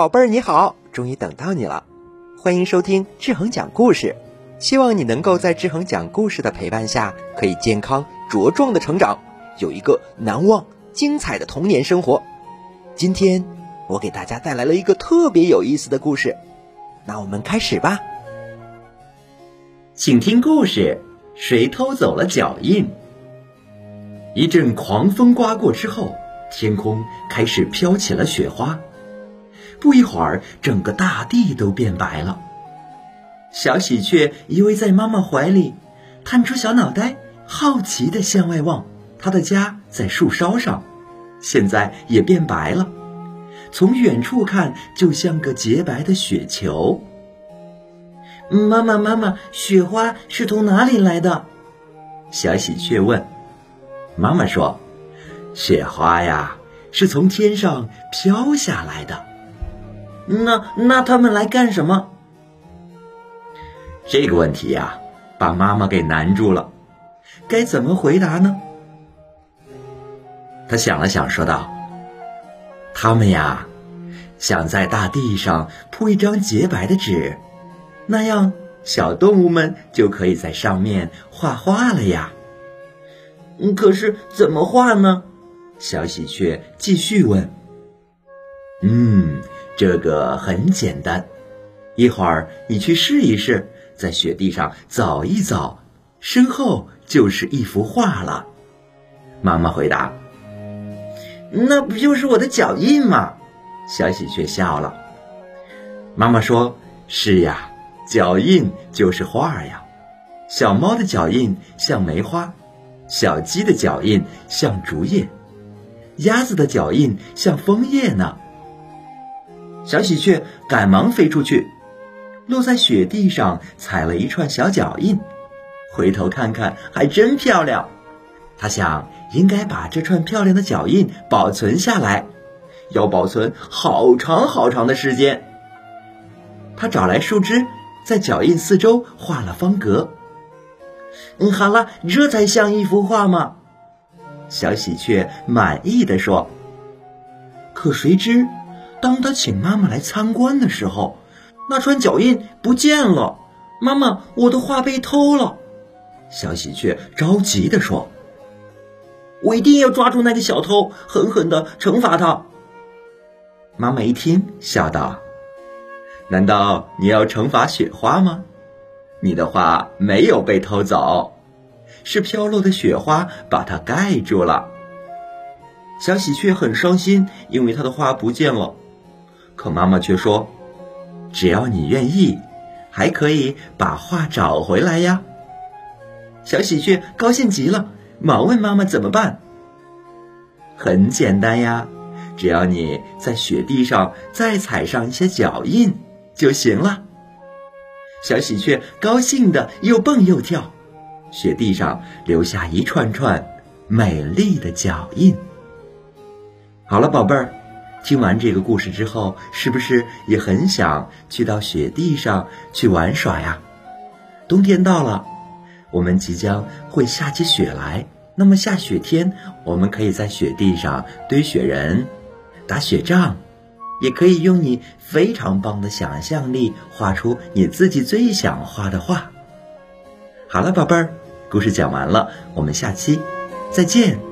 宝贝儿你好，终于等到你了，欢迎收听志恒讲故事。希望你能够在志恒讲故事的陪伴下，可以健康茁壮的成长，有一个难忘精彩的童年生活。今天我给大家带来了一个特别有意思的故事，那我们开始吧。请听故事：谁偷走了脚印？一阵狂风刮过之后，天空开始飘起了雪花。不一会儿，整个大地都变白了。小喜鹊依偎在妈妈怀里，探出小脑袋，好奇地向外望。它的家在树梢上，现在也变白了。从远处看，就像个洁白的雪球。妈妈，妈妈，雪花是从哪里来的？小喜鹊问。妈妈说：“雪花呀，是从天上飘下来的。”那那他们来干什么？这个问题呀，把妈妈给难住了，该怎么回答呢？他想了想，说道：“他们呀，想在大地上铺一张洁白的纸，那样小动物们就可以在上面画画了呀。”嗯，可是怎么画呢？小喜鹊继续问。嗯。这个很简单，一会儿你去试一试，在雪地上走一走，身后就是一幅画了。妈妈回答：“那不就是我的脚印吗？”小喜鹊笑了。妈妈说：“是呀，脚印就是画呀。小猫的脚印像梅花，小鸡的脚印像竹叶，鸭子的脚印像枫叶呢。”小喜鹊赶忙飞出去，落在雪地上，踩了一串小脚印。回头看看，还真漂亮。他想，应该把这串漂亮的脚印保存下来，要保存好长好长的时间。他找来树枝，在脚印四周画了方格。嗯，好了，这才像一幅画嘛？小喜鹊满意的说。可谁知？当他请妈妈来参观的时候，那串脚印不见了。妈妈，我的画被偷了！小喜鹊着急地说：“我一定要抓住那个小偷，狠狠地惩罚他。”妈妈一听，笑道：“难道你要惩罚雪花吗？你的画没有被偷走，是飘落的雪花把它盖住了。”小喜鹊很伤心，因为他的画不见了。可妈妈却说：“只要你愿意，还可以把画找回来呀。”小喜鹊高兴极了，忙问妈妈怎么办。很简单呀，只要你在雪地上再踩上一些脚印就行了。小喜鹊高兴的又蹦又跳，雪地上留下一串串美丽的脚印。好了，宝贝儿。听完这个故事之后，是不是也很想去到雪地上去玩耍呀？冬天到了，我们即将会下起雪来。那么下雪天，我们可以在雪地上堆雪人、打雪仗，也可以用你非常棒的想象力画出你自己最想画的画。好了，宝贝儿，故事讲完了，我们下期再见。